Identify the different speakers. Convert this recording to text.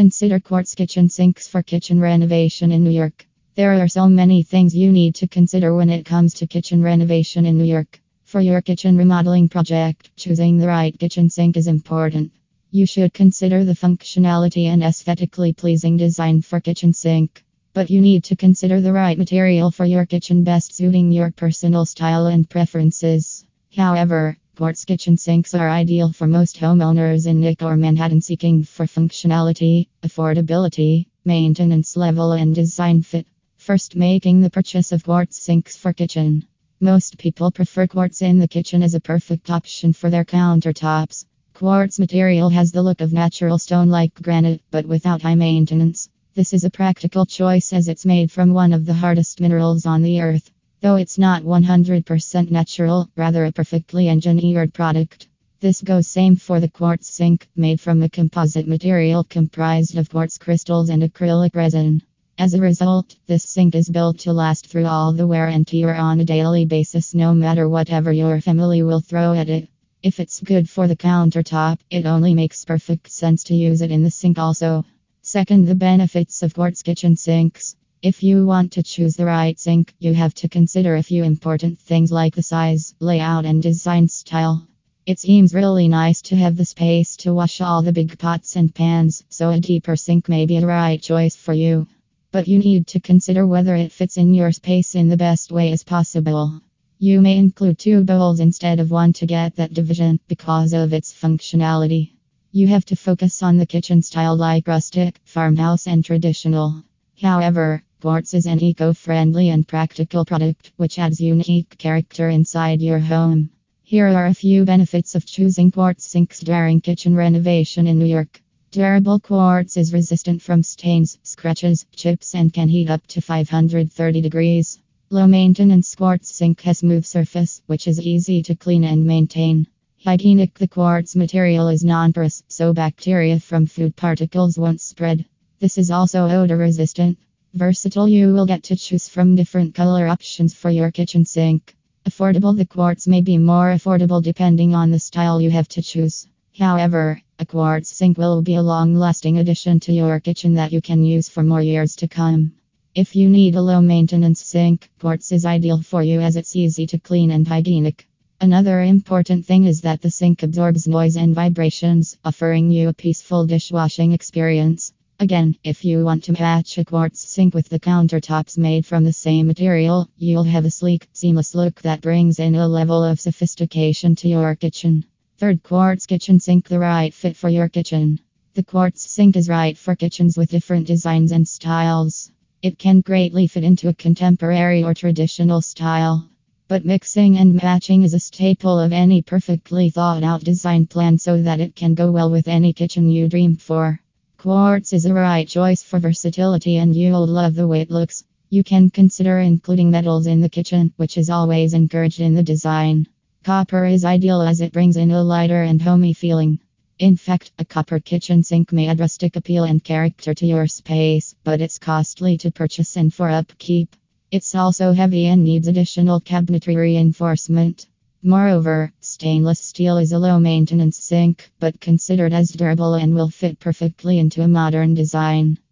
Speaker 1: Consider quartz kitchen sinks for kitchen renovation in New York. There are so many things you need to consider when it comes to kitchen renovation in New York. For your kitchen remodeling project, choosing the right kitchen sink is important. You should consider the functionality and aesthetically pleasing design for kitchen sink. But you need to consider the right material for your kitchen best suiting your personal style and preferences. However, quartz kitchen sinks are ideal for most homeowners in Nick or Manhattan seeking for functionality, affordability, maintenance level, and design fit. First, making the purchase of quartz sinks for kitchen. Most people prefer quartz in the kitchen as a perfect option for their countertops. Quartz material has the look of natural stone like granite, but without high maintenance. This is a practical choice as it's made from one of the hardest minerals on the earth. Though it's not 100% natural, rather a perfectly engineered product. This goes same for the quartz sink, made from a composite material comprised of quartz crystals and acrylic resin. As a result, this sink is built to last through all the wear and tear on a daily basis, no matter whatever your family will throw at it. If it's good for the countertop, it only makes perfect sense to use it in the sink also. Second, the benefits of quartz kitchen sinks. If you want to choose the right sink, you have to consider a few important things like the size, layout, and design style. It seems really nice to have the space to wash all the big pots and pans, so a deeper sink may be the right choice for you. But you need to consider whether it fits in your space in the best way as possible. You may include two bowls instead of one to get that division because of its functionality. You have to focus on the kitchen style like rustic, farmhouse, and traditional. However, quartz is an eco friendly and practical product which adds unique character inside your home. Here are a few benefits of choosing quartz sinks during kitchen renovation in New York. Durable quartz is resistant from stains, scratches, chips, and can heat up to 530 degrees. Low maintenance quartz sink has smooth surface, which is easy to clean and maintain. Hygienic The quartz material is non porous, so bacteria from food particles won't spread. This is also odor resistant. Versatile You will get to choose from different color options for your kitchen sink. Affordable The quartz may be more affordable depending on the style you have to choose. However, a quartz sink will be a long lasting addition to your kitchen that you can use for more years to come. If you need a low maintenance sink, quartz is ideal for you as it's easy to clean and hygienic. Another important thing is that the sink absorbs noise and vibrations, offering you a peaceful dishwashing experience. Again, if you want to match a quartz sink with the countertops made from the same material, you'll have a sleek, seamless look that brings in a level of sophistication to your kitchen. Third, quartz kitchen sink the right fit for your kitchen. The quartz sink is right for kitchens with different designs and styles. It can greatly fit into a contemporary or traditional style. But mixing and matching is a staple of any perfectly thought out design plan so that it can go well with any kitchen you dream for. Quartz is a right choice for versatility and you'll love the way it looks. You can consider including metals in the kitchen, which is always encouraged in the design. Copper is ideal as it brings in a lighter and homey feeling. In fact, a copper kitchen sink may add rustic appeal and character to your space, but it's costly to purchase and for upkeep. It's also heavy and needs additional cabinetry reinforcement. Moreover, stainless steel is a low maintenance sink, but considered as durable and will fit perfectly into a modern design.